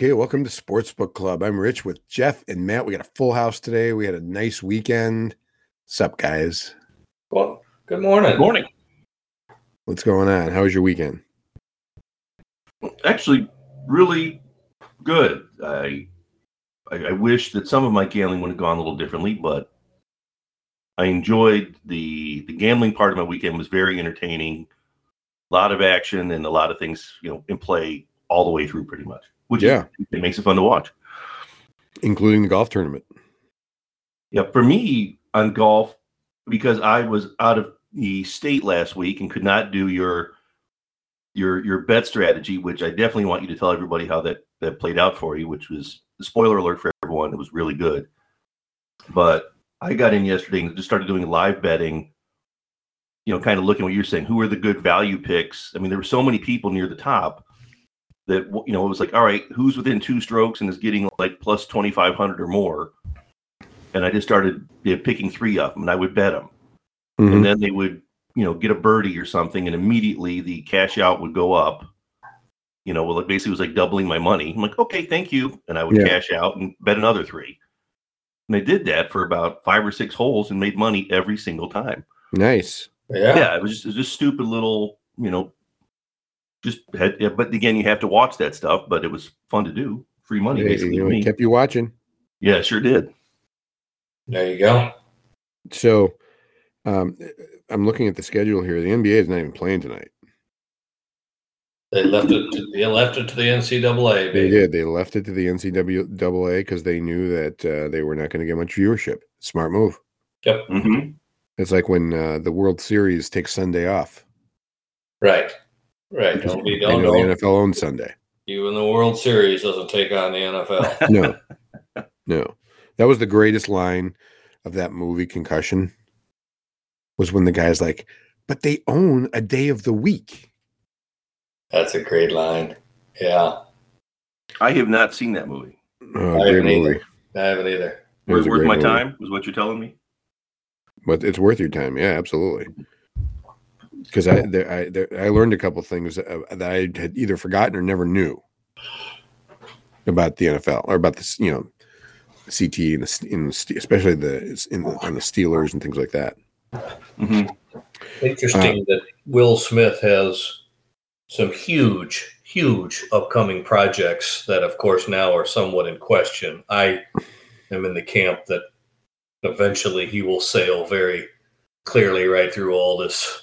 Okay, welcome to Sportsbook Club. I'm Rich with Jeff and Matt. We got a full house today. We had a nice weekend. What's up, guys? Well, good morning. Good morning. What's going on? How was your weekend? Actually, really good. I, I I wish that some of my gambling would have gone a little differently, but I enjoyed the the gambling part of my weekend was very entertaining. A lot of action and a lot of things, you know, in play all the way through pretty much. Which Yeah. is, it makes it fun to watch. Including the golf tournament. Yeah, for me on golf, because I was out of the state last week and could not do your your your bet strategy, which I definitely want you to tell everybody how that that played out for you, which was spoiler alert for everyone, it was really good. But I got in yesterday and just started doing live betting, you know, kind of looking what you're saying. Who are the good value picks? I mean, there were so many people near the top that you know it was like, all right, who's within two strokes and is getting like plus twenty five hundred or more? And I just started you know, picking three of them, and I would bet them, Mhm. and then they would you know get a birdie or something, and immediately the cash out would go up. You know, well, it basically was like doubling my money. I'm like, okay, thank you, and I would Yeah. cash out and bet another three. And I did that for about five or six holes and made money every single time Nice. Yeah. yeah, it was just, it was just stupid little, you know, just had, yeah, but again, you have to watch that stuff, but it was fun to do. Free money, Hey, basically. you know, it kept you watching. yeah, sure did. There you go. So um, I'm looking at the schedule here. The NBA is not even playing tonight. They left it. To, they left it to the NCAA. They did. They left it to the NCAA because they knew that uh, they were not going to get much viewership. Smart move. Yep. hmm It's like when uh, the World Series takes Sunday off. Right. Right. Don't be. Don't know know. the NFL owns Sunday. Even the World Series doesn't take on the NFL. No, no. That was the greatest line of that movie, Concussion, was when the guy's like, but they own a day of the week. That's a great line. Yeah. I have not seen that movie. Oh, I haven't either. movie. I haven't either. It Was was it worth my movie. time? Was what you're telling me? But it's worth your time. Yeah, absolutely. Because I, there, I, there, I learned a couple things uh, that I had either forgotten or never knew about the NFL or about this, you know, CT and the, in the, especially the in the, on the Steelers and things like that. hmm Interesting that Will Smith has some huge, huge upcoming projects that, of course, now are somewhat in question. I am in the camp that eventually he will sail very clearly right through all this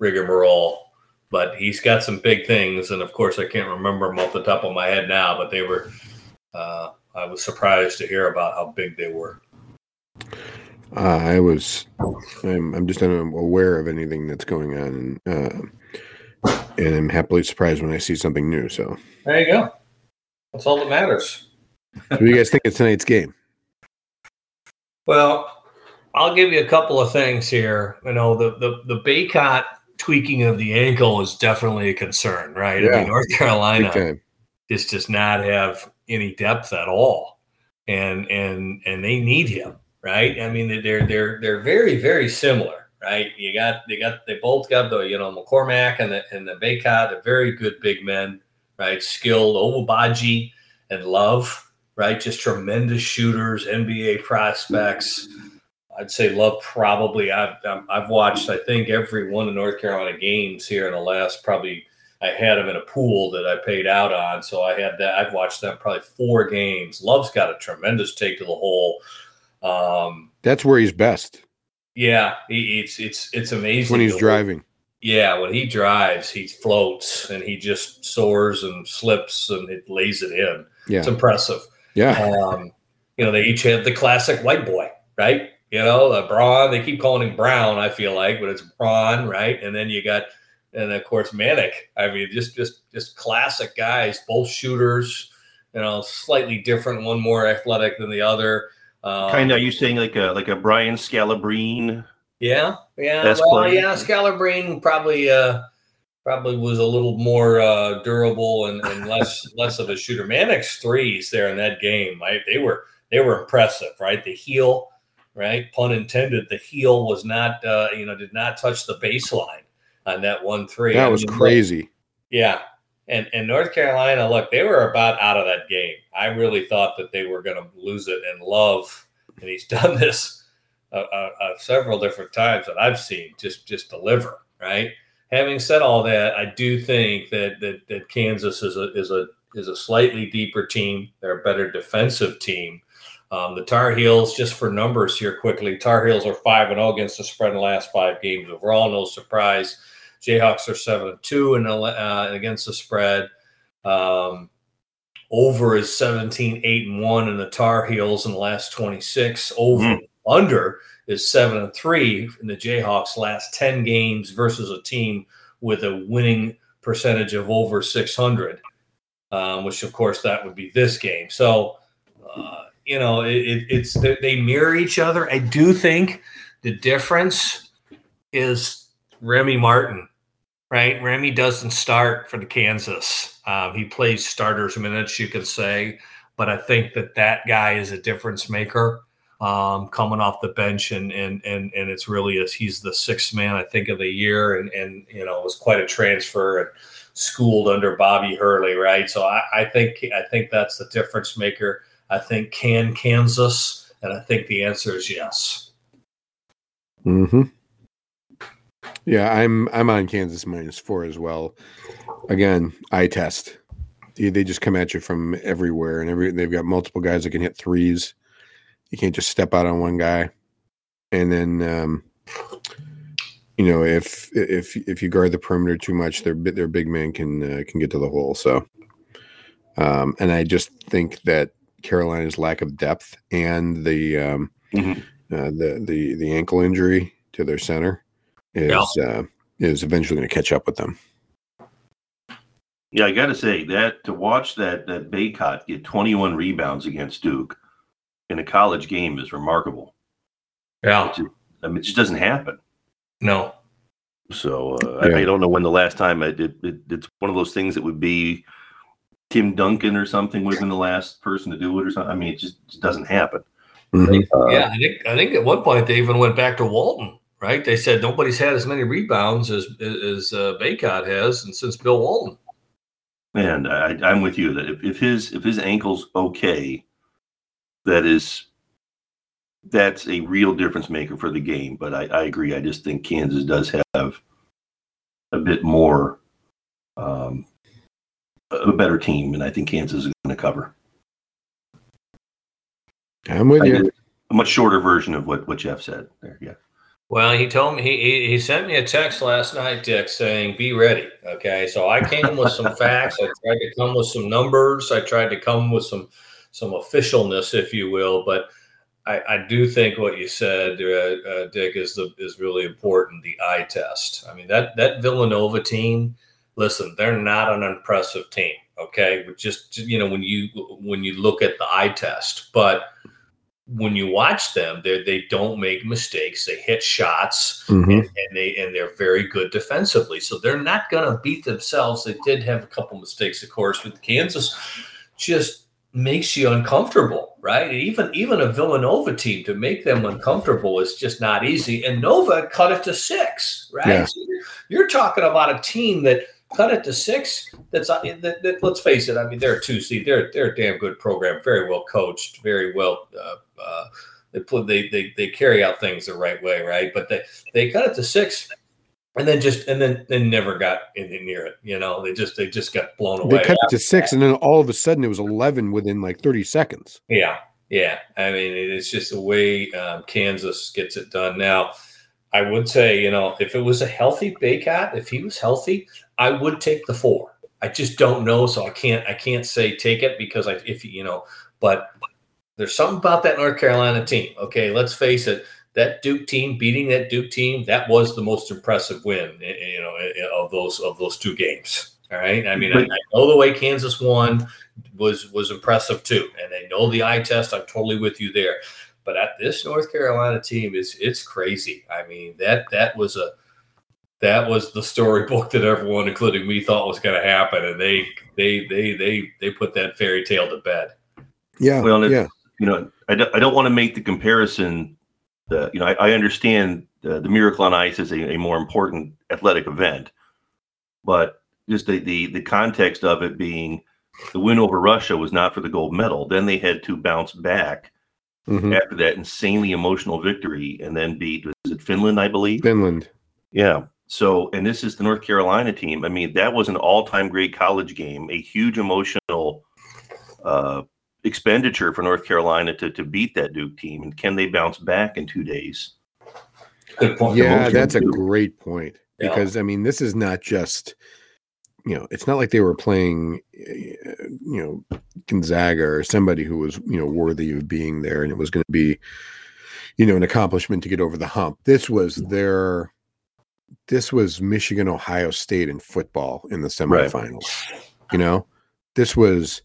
rigmarole. But he's got some big things, and of course, I can't remember them off the top of my head now. But they were, uh, I was surprised to hear about how big they were. Uh, I was, I'm, I'm just unaware of anything that's going on, and uh, and I'm happily surprised when I see something new. So, There you go. That's all that matters. what do you guys think of tonight's game? Well, I'll give you a couple of things here. You know, the the the Bacot tweaking of the ankle is definitely a concern, right? I mean, North Carolina just does not have any depth at all, and and and they need him, right? I mean, they're they're they're very very similar, right? You got they got they both got the you know McCormack and the and the Bacot, they're very good big men, right? Skilled, Owabaji and Love, right? Just tremendous shooters, NBA prospects. I'd say Love probably. I've I've- I've watched I think every one of North Carolina games here in the last probably I had them in a pool that I paid out on. So I had that. I've watched them probably four games. Love's got a tremendous take to the hole. Um, That's where he's best yeah, he, it's it's it's amazing when he's driving. Yeah, when he drives, he floats and he just soars and slips and it lays it in. Yeah, It's impressive. yeah. Um, you know, they each have the classic white boy, right? You know, uh, Braun. They keep calling him Brown. I feel like, but it's Braun, right? And then you got, and of course Manek. I mean, just just just classic guys, both shooters. You know, slightly different. One more athletic than the other. Um, kind of. Are you saying like a like a Brian Scalabrine? Yeah, yeah. Best well, player. yeah. Scalabrine probably uh, probably was a little more uh, durable and, and less less of a shooter. Manek's threes there in that game, right? They were they were impressive, right? The heel, right? Pun intended. The heel was not uh, you know did not touch the baseline on that one three. That I was mean, crazy. Yeah, And and North Carolina, look, they were about out of that game. I really thought that they were going to lose it. And Love, and he's done this uh, uh, uh, several different times that I've seen, just just deliver right. Having said all that, I do think that that, that Kansas is a is a is a slightly deeper team. They're a better defensive team. Um, the Tar Heels, just for numbers here quickly, Tar Heels are five and zero against the spread in the last five games overall. No surprise. Jayhawks are seven and two and uh, against the spread. Um, over is 17, 8 and 1 in the Tar Heels in the last 26. Over mm. under is 7 and 3 in the Jayhawks last 10 games versus a team with a winning percentage of over 600, um, which of course that would be this game. So, uh, you know, it, it's they mirror each other. I do think the difference is Remy Martin right? Remy doesn't start for the Kansas. Um, he plays starters minutes, you could say, but I think that that guy is a difference maker um, coming off the bench, and and and and it's really as he's the sixth man I think of the year, and and you know it was quite a transfer and schooled under Bobby Hurley, right? So I, I think I think that's the difference maker. I think can Kansas, and I think the answer is yes. Hmm. Yeah, I'm I'm on Kansas minus four as well. Again, I test. They, just come at you from everywhere, and every they've got multiple guys that can hit threes. You can't just step out on one guy, and then um, you know if if if you guard the perimeter too much, their their big man can uh, can get to the hole. So, um, and I just think that Carolina's lack of depth and the um, mm-hmm. uh, the the the ankle injury to their center is yeah. uh, is eventually going to catch up with them. Yeah, I got to say that to watch that that Bacot get 21 rebounds against Duke in a college game is remarkable. Yeah, just, I mean, it just doesn't happen. No. So uh, yeah. I, I, don't know when the last time I did. It, it's one of those things that would be Tim Duncan or something would have been the last person to do it or something. I mean, it just, just doesn't happen. Mm-hmm. Uh, yeah, I think I think at one point they even went back to Walton right? They said nobody's had as many rebounds as as uh, Bacot has, and since Bill Walton. And I, I'm with you that if, if his if his ankle's okay, that is that's a real difference maker for the game. But I, I agree. I just think Kansas does have a bit more um, a better team, and I think Kansas is going to cover. I'm with I you. A much shorter version of what what Jeff said there. Yeah. Well, he told me he, he sent me a text last night, Dick, saying be ready. Okay, so I came with some facts. I tried to come with some numbers. I tried to come with some some officialness, if you will. But I, I do think what you said, uh, uh, Dick, is the is really important. The eye test. I mean that that Villanova team. Listen, they're not an impressive team. Okay, just you know when you when you look at the eye test, but when you watch them, they they don't make mistakes. They hit shots, mm-hmm. and, and, they and they're very good defensively. So they're not going to beat themselves. They did have a couple mistakes, of course, with Kansas. Just makes you uncomfortable, right? Even even a Villanova team to make them uncomfortable is just not easy. And Nova cut it to six, right? Yeah. So you're, you're talking about a team that cut it to six. That's uh, that, that, let's face it. I mean, they're a two seed. They're they're a damn good program. Very well coached. Very well. Uh, uh, they put they, they they carry out things the right way, right? But they they cut it to six, and then just and then they never got in, in near it. You know, they just they just got blown away. They cut it to six, that. and then all of a sudden it was eleven within like thirty seconds. Yeah, yeah. I mean, it's just the way um, Kansas gets it done now. I would say, you know, if it was a healthy Bacot, if he was healthy, I would take the four. I just don't know, so I can't I can't say take it because I if you know, but there's something about that North Carolina team. Okay, let's face it. That Duke team beating that Duke team, that was the most impressive win, you know, of those of those two games. All right. I mean, I, I know the way Kansas won was was impressive too, and I know the eye test. I'm totally with you there. But at this North Carolina team is it's crazy. I mean that that was a that was the storybook that everyone, including me, thought was going to happen, and they they they they they put that fairy tale to bed. Yeah. Well, yeah you know, I don't, I don't want to make the comparison. The, you know, I, I understand the, the Miracle on Ice is a, a, more important athletic event, but just the, the the context of it being the win over Russia was not for the gold medal. Then they had to bounce back Mhm. after that insanely emotional victory, and then beat was it Finland, I believe. Finland. Yeah. So, and this is the North Carolina team. I mean, that was an all-time great college game, a huge emotional uh, expenditure for North Carolina to to beat that Duke team. And can they bounce back in two days? Good point. Yeah, emotion that's a great point Yeah. because I mean, this is not just you know, it's not like they were playing, uh, you know, Gonzaga or somebody who was you know worthy of being there, and it was going to be, you know, an accomplishment to get over the hump. This was their, this was Michigan Ohio State in football in the Right. semifinals. You know, this was.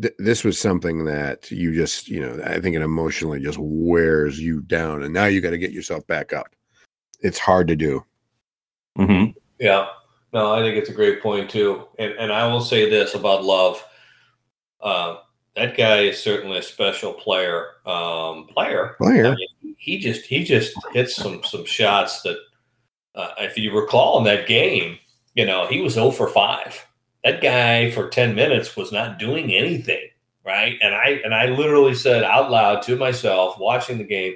th- This was something that you just, you know, I think it emotionally just wears you down, and now you got to get yourself back up. It's hard to do. hmm Yeah. No, I think it's a great point too. And and I will say this about Love. Uh, that guy is certainly a special player. Um, player. Player. I mean, he just he just hits some some shots that uh, if you recall in that game, you know, he was 0 for 5. That guy for 10 minutes was not doing anything, right? And I and I literally said out loud to myself watching the game,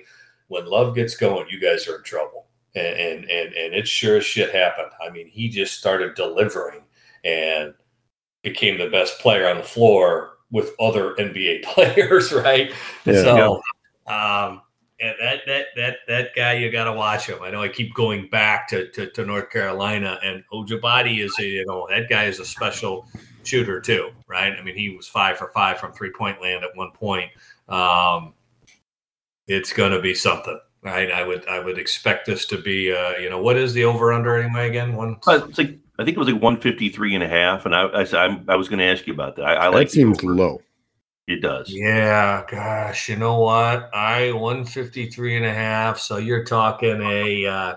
when Love gets going, you guys are in trouble. And and and, and it sure as shit happened. I mean, he just started delivering and became the best player on the floor with other NBA players, right? Yeah. so um and that that that that guy you got to watch him. I know I keep going back to, to to North Carolina and Ojabadi is a you know that guy is a special shooter too, right? I mean he was five for five from three point land at one point. Um, it's going to be something, right? I would I would expect this to be uh, you know what is the over under anyway again one But it's like I think it was like 153 and a half, and I I, I'm, I was going to ask you about that. I, I like that seems over. low. It does. Yeah, gosh, you know what? I 153 and a half. So you're talking a uh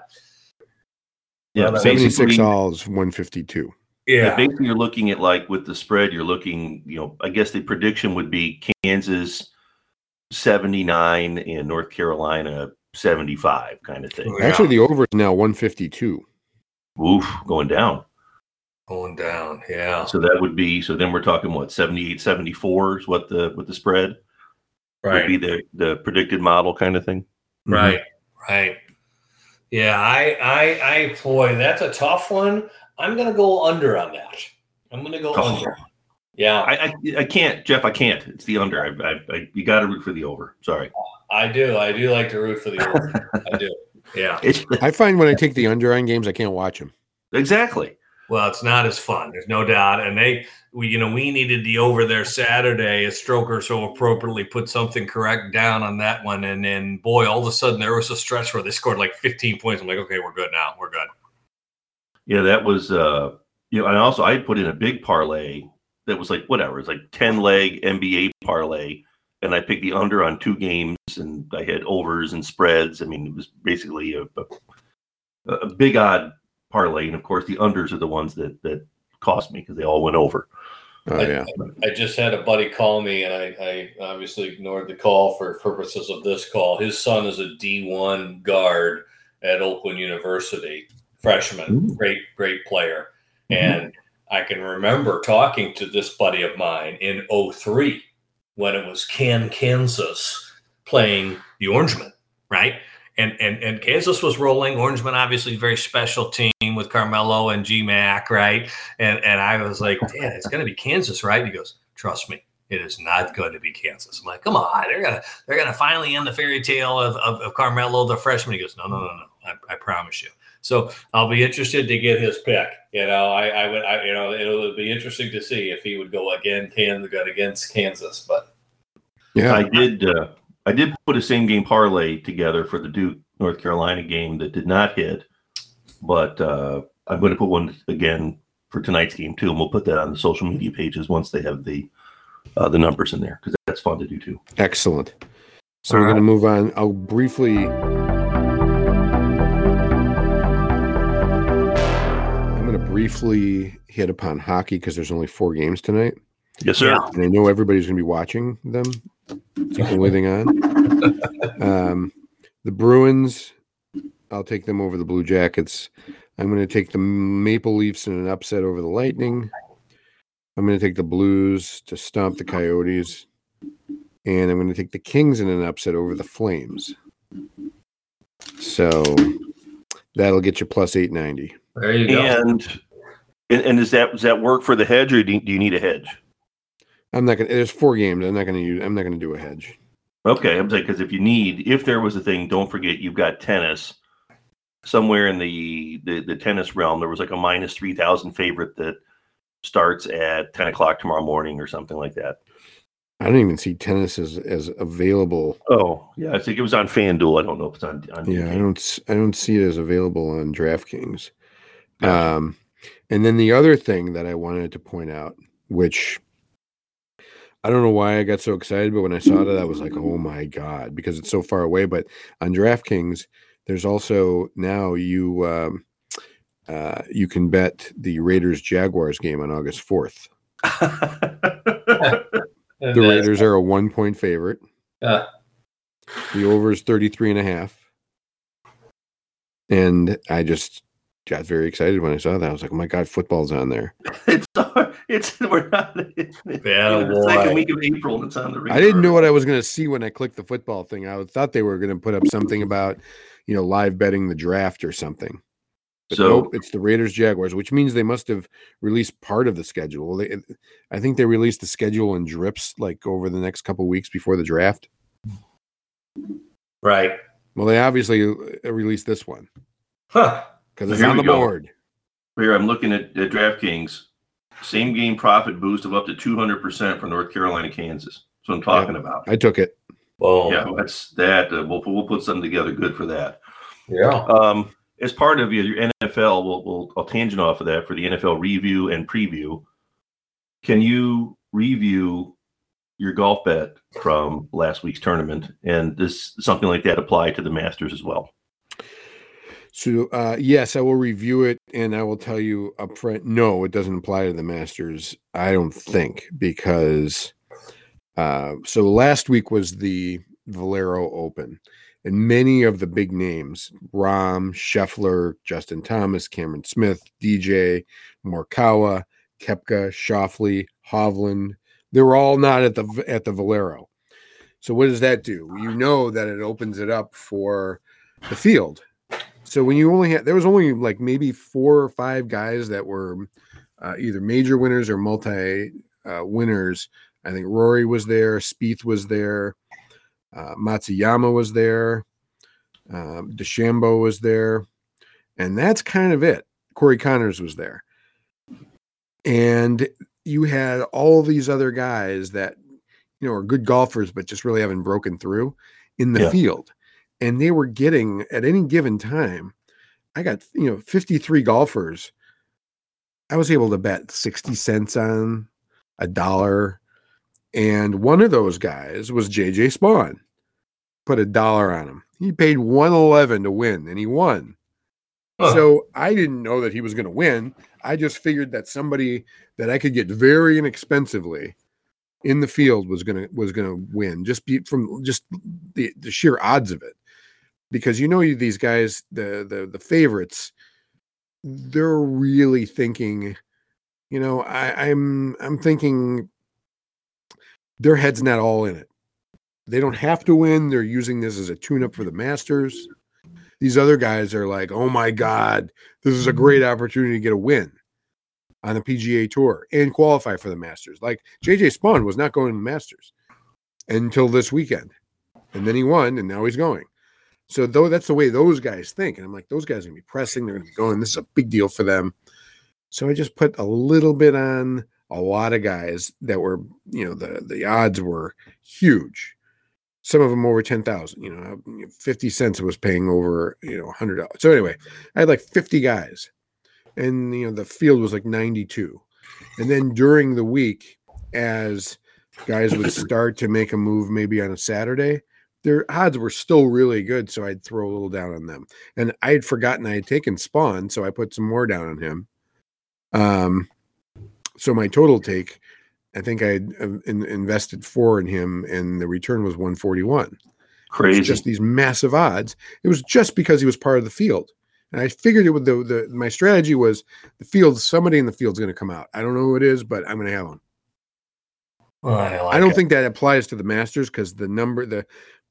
Yeah, Well, Seventy six basically, all is one fifty two. yeah, yeah. basically you're looking at like with the spread, you're looking, you know, I guess the prediction would be Kansas 79 and North Carolina 75 kind of thing. Yeah. Actually, the over is now one fifty two. Oof, going down. Going down. Yeah. So that would be so then we're talking what 78 74 is what the what the spread right. would be the the predicted model kind of thing. Mm-hmm. Right. Right. Yeah, I I I boy, that's a tough one. I'm gonna go under on that. I'm gonna go Oh. under. Yeah, I, I I can't, Jeff. I can't. It's the under. I, I, I you got to root for the over. Sorry. I do. I do like to root for the over. I do. Yeah. I find when I take the under on games, I can't watch them. exactly. Well, it's not as fun. There's no doubt. And they, we, you know, we needed the over there Saturday. As Stroker so appropriately put something correct down on that one, and then boy, all of a sudden there was a stretch where they scored like 15 points. I'm like, okay, we're good now. We're good. Yeah, that was uh you know, and also I put in a big parlay that was like whatever, it's like 10 leg NBA parlay. And I picked the under on two games and I had overs and spreads. I mean, it was basically a, a, a big odd parlay. And of course the unders are the ones that that cost me because they all went over. Oh I- yeah, I just had a buddy call me, and I, I obviously ignored the call for purposes of this call. His son is a D1 guard at Oakland University, freshman, Ooh. great, great player. Mhm. And I can remember talking to this buddy of mine in 03 when it was Can, Kansas playing the Orangemen, right? And, and and Kansas was rolling. Orangemen, obviously, very special team with Carmelo and G Mac, right? And and I was like, "Dad, it's going to be Kansas, right?" He goes, "Trust me, it is not going to be Kansas." I'm like, "Come on, they're gonna they're gonna finally end the fairy tale of, of, of Carmelo, the freshman." He goes, "No, no, no, no, I, I promise you." So I'll be interested to get his pick. You know, I, I would, I, you know, it'll be interesting to see if he would go again, can go against Kansas. But yeah. I did uh I did put a same game parlay together for the Duke North Carolina game that did not hit, but uh, I'm going to put one again for tonight's game too, and we'll put that on the social media pages once they have the uh, the numbers in there because that's fun to do too. Excellent. So All we're going to move on. I'll briefly. Briefly hit upon hockey because there's only four games tonight, Yes, sir. And I know everybody's going to be watching them. It's the only thing on. Um, the Bruins. I'll take them over the Blue Jackets. I'm going to take the Maple Leafs in an upset over the Lightning. I'm going to take the Blues to stomp the Coyotes. And I'm going to take the Kings in an upset over the Flames. So that'll get you plus 890. There you go. And and, and does that does that work for the hedge, or do you, do you need a hedge? I'm not going to, there's four games. I'm not going to use, I'm not to do a hedge. Okay, I'm saying because if you need, if there was a thing, don't forget you've got tennis somewhere in the the, the tennis realm. There was like a minus three thousand favorite that starts at ten o'clock tomorrow morning or something like that. I don't even see tennis as, as available. Oh yeah, I think it was on FanDuel. I don't know if it's on. on Yeah, I don't, I don't see it as available on DraftKings. Gotcha. Um, and then the other thing that I wanted to point out, which I don't know why I got so excited, but when I saw it, I was like, "Oh my god!" Because it's so far away. But on DraftKings, there's also now you um, uh, you can bet the Raiders Jaguars game on August fourth. The Raiders are a one point favorite. uh, The over is 33 and a half. And I just got very excited when I saw that. I was like, oh my God, football's on there. it's it's we're not. It's, Yeah, even the second week of April, and it's on the. I didn't know what I was going to see when I clicked the football thing. I thought they were going to put up something about, you know, live betting the draft or something. But So- nope, it's the Raiders Jaguars, which means they must have released part of the schedule. They, I think they released the schedule in drips like over the next couple weeks before the draft. right. Well, they obviously uh, released this one Huh. Because it's Here on we the go. board. Here I'm looking at, at DraftKings. Same game profit boost of up to 200 percent for North Carolina, Kansas. That's what I'm talking about. I took it. Well, Yeah, that's that. Uh, we'll we'll put something together good for that. Yeah. Um, as part of your, your NFL, we'll, we'll I'll tangent off of that for the NFL review and preview. Can you review your golf bet from last week's tournament and does something like that apply to the Masters as well? So uh, yes, I will review it, and I will tell you upfront. No, it doesn't apply to the Masters. I don't think because uh, so last week was the Valero Open, and many of the big names: Rahm, Scheffler, Justin Thomas, Cameron Smith, DJ, Morikawa, Koepka, Schauffele, Hovland. They were all not at the at the Valero. So what does that do? You know that it opens it up for the field. So when you only had there was only like maybe four or five guys that were uh, either major winners or multi uh, winners. I think Rory was there, Spieth was there, uh, Matsuyama was there, um, DeChambeau was there, and that's kind of it. Corey Conners was there, and you had all these other guys that you know are good golfers but just really haven't broken through in the Yeah. field and they were getting at any given time i got you know 53 golfers. I was able to bet 60 cents on a dollar and one of those guys was JJ Spaun put a dollar on him. He paid 111 to win and he won. Huh. so i didn't know that he was going to win. I just figured that somebody that i could get very inexpensively in the field was gonna was gonna win just be from just the, the sheer odds of it because you know you these guys the the the favorites they're really thinking you know i i'm i'm thinking their head's not all in it. They don't have to win. They're using this as a tune up for the masters. These other guys are like oh my god this is a great mm-hmm. opportunity to get a win on the PGA Tour and qualify for the Masters. Like JJ Spaun was not going to the Masters until this weekend, and then he won, and now he's going. So though that's the way those guys think, and I'm like, those guys are gonna be pressing. They're gonna be going. This is a big deal for them. So I just put a little bit on a lot of guys that were, you know, the the odds were huge. Some of them over ten thousand. Uh, you know, fifty cents was paying over, you know, hundred dollars. So anyway, I had like fifty guys and you know the field was like 92 and then during the week as guys would start to make a move maybe on a saturday their odds were still really good so i'd throw a little down on them and i had forgotten i had taken Spaun so i put some more down on him um so my total take i think i had uh, in, invested four in him and the return was 141 It was Crazy. just these massive odds it was just because he was part of the field And I figured it would the, the my strategy was the field, somebody in the field's gonna come out. I don't know who it is, but I'm gonna have them. Well, I, like I don't it. think that applies to the Masters because the number the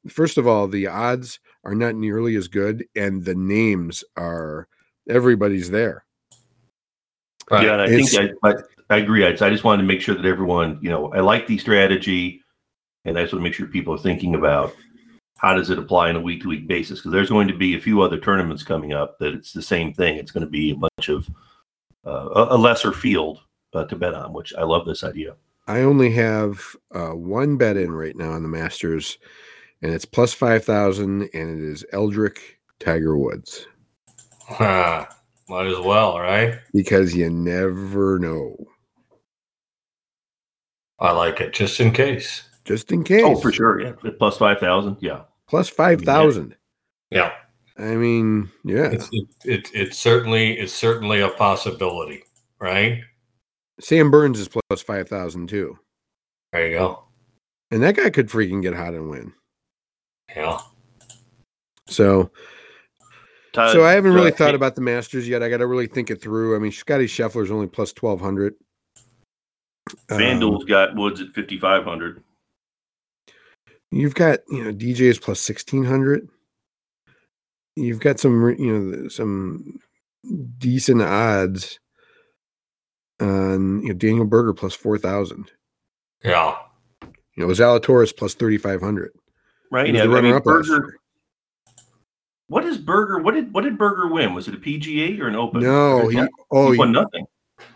first of all, the odds are not nearly as good, and the names are everybody's there. Right. Yeah, and I It's- think I, I, I agree. I, I just wanted to make sure that everyone, you know, I like the strategy, and I just want to make sure people are thinking about how does it apply on a week to week basis because there's going to be a few other tournaments coming up that it's the same thing. It's going to be a bunch of uh, a, a lesser field uh, to bet on, which I love this idea. I only have uh, one bet in right now on the Masters, and it's plus five thousand, and it is Eldrick Tiger Woods Huh. Might as well, right? because you never know. I like it just in case. Just in oh, case. Oh, for sure, yeah, plus five thousand, yeah. Plus five thousand. Yeah. I mean, yeah. It's it, it, it's certainly it's certainly a possibility, right? Sam Burns is plus five thousand too, There you go. and that guy could freaking get hot and win. Yeah. So, Todd, so I haven't really thought about the Masters yet. I got to really think it through. I mean, Scotty Scheffler's only plus twelve hundred. Um, FanDuel's got Woods at fifty five hundred. You've got you know DJ's plus sixteen hundred. You've got some you know some decent odds on you know Daniel Berger plus four thousand. Yeah. You know Zalatoris plus thirty five hundred. Right? He Yeah, I mean, runner up last Berger. What is Berger? What did what did Berger win? Was it a PGA or an Open? No, he oh he he, won nothing.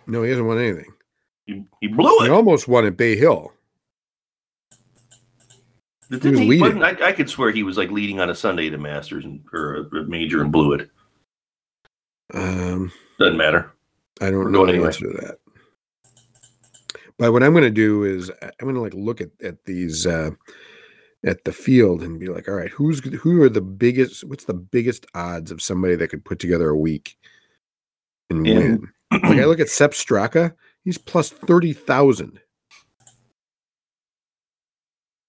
no he hasn't won anything. He, he blew it. He almost won at Bay Hill. Was he- leading. I, I could swear he was like leading on a Sunday to Masters and or a, major and blew it. Um, Doesn't matter. I don't We're know the anyway. answer to that. But what I'm going to do is I'm going to like look at at these uh, at the field and be like, all right, who's who are the biggest? What's the biggest odds of somebody that could put together a week and And- win? like I look at Sepp Straka, he's plus thirty thousand.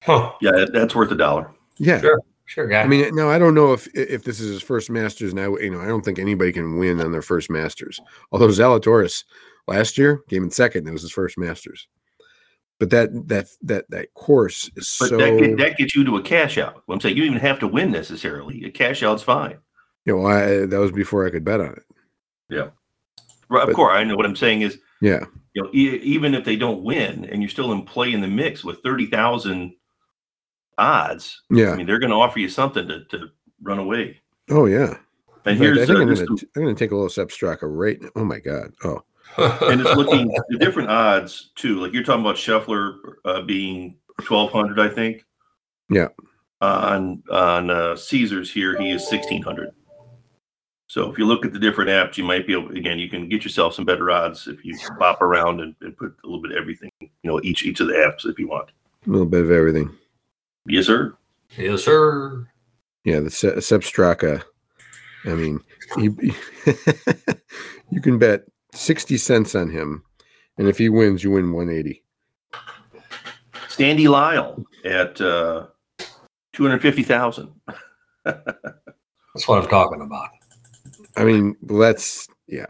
Huh. Yeah, that's worth a dollar. Yeah, Sure. Sure, guy. I mean, now I don't know if if this is his first Masters. Now you know I don't think anybody can win on their first Masters. Although Zalatoris last year came in second, it was his first Masters. But that that that that course is But so that, get, that gets you to a cash out. I'm saying you don't even have to win necessarily. A cash out's fine. you know I, that was before I could bet on it. Yeah, right, Of course, I know what I'm saying is, Yeah, you know, e- even if they don't win and you're still in play in the mix with thirty thousand odds, Yeah. I mean, they're going to offer you something to, to run away. Oh yeah. And fact, I here's think uh, I'm gonna t- I'm gonna take a little Sepp Straka right. now. Oh my god. Oh and it's looking different odds too. Like you're talking about Scheffler uh, being twelve hundred, I think. Yeah. On on uh, Caesars here, he is sixteen hundred. So if you look at the different apps, you might be able. Again, you can get yourself some better odds if you bop around and, and put a little bit of everything. You know, each each of the apps if you want. a little bit of everything. Yes, sir. yes, sir. Yeah, the Se- Sepp Straka. I mean, he, you can bet 60 cents on him. And if he wins, you win 180. Sandy Lyle at uh, 250,000. that's what I'm talking about. I mean, let's, yeah.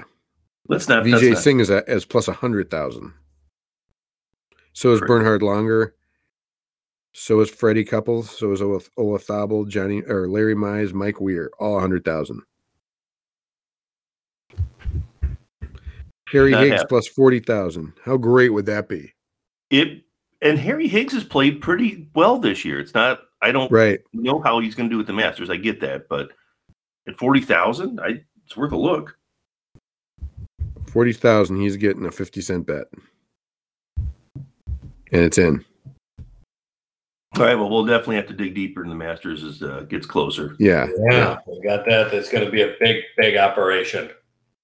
Let's not. Vijay Singh not. is a, as plus 100,000. So is Bernhard Langer. So is Freddie Couples. So is Olaf, Olaf Thobel, Johnny or Larry Mize, Mike Weir, all 100,000. Harry Not Higgs happening. plus forty thousand. How great would that be? it. And Harry Higgs has played pretty well this year. It's not. I don't Right. know how he's going to do with the Masters. I get that, but at forty thousand, I it's worth a look. Forty thousand, he's getting a fifty cent bet. And it's in. All right, well, we'll definitely have to dig deeper in the Masters as uh, gets closer. Yeah. Yeah, we got that. That's going to be a big, big operation.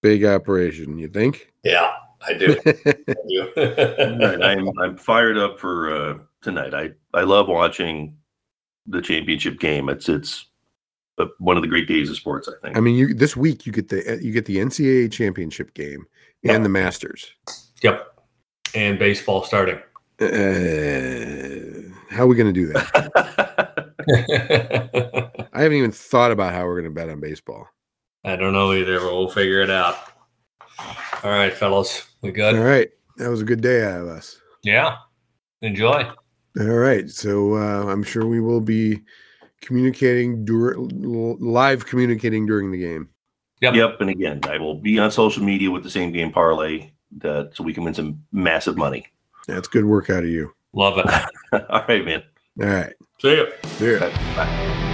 Big operation, you think? Yeah, I do. I do. All right, I'm I'm fired up for uh, tonight. I I love watching the championship game. It's it's uh, one of the great days of sports. I think. I mean, you this week you get the you get the NCAA championship game and Yeah. the Masters. yep. And baseball starting. Uh, how are we going to do that? I haven't even thought about how we're going to bet on baseball. I don't know either, but we'll figure it out. All right, fellas, we All good? right. That was a good day out of us. Yeah. Enjoy. All right. So uh, I'm sure we will be communicating dur- live communicating during the game. Yep. Yep. And again, I will be on social media with the same game parlay that so we can win some massive money. That's good work out of you. Love it. All right, man. All right. See you. There. Bye.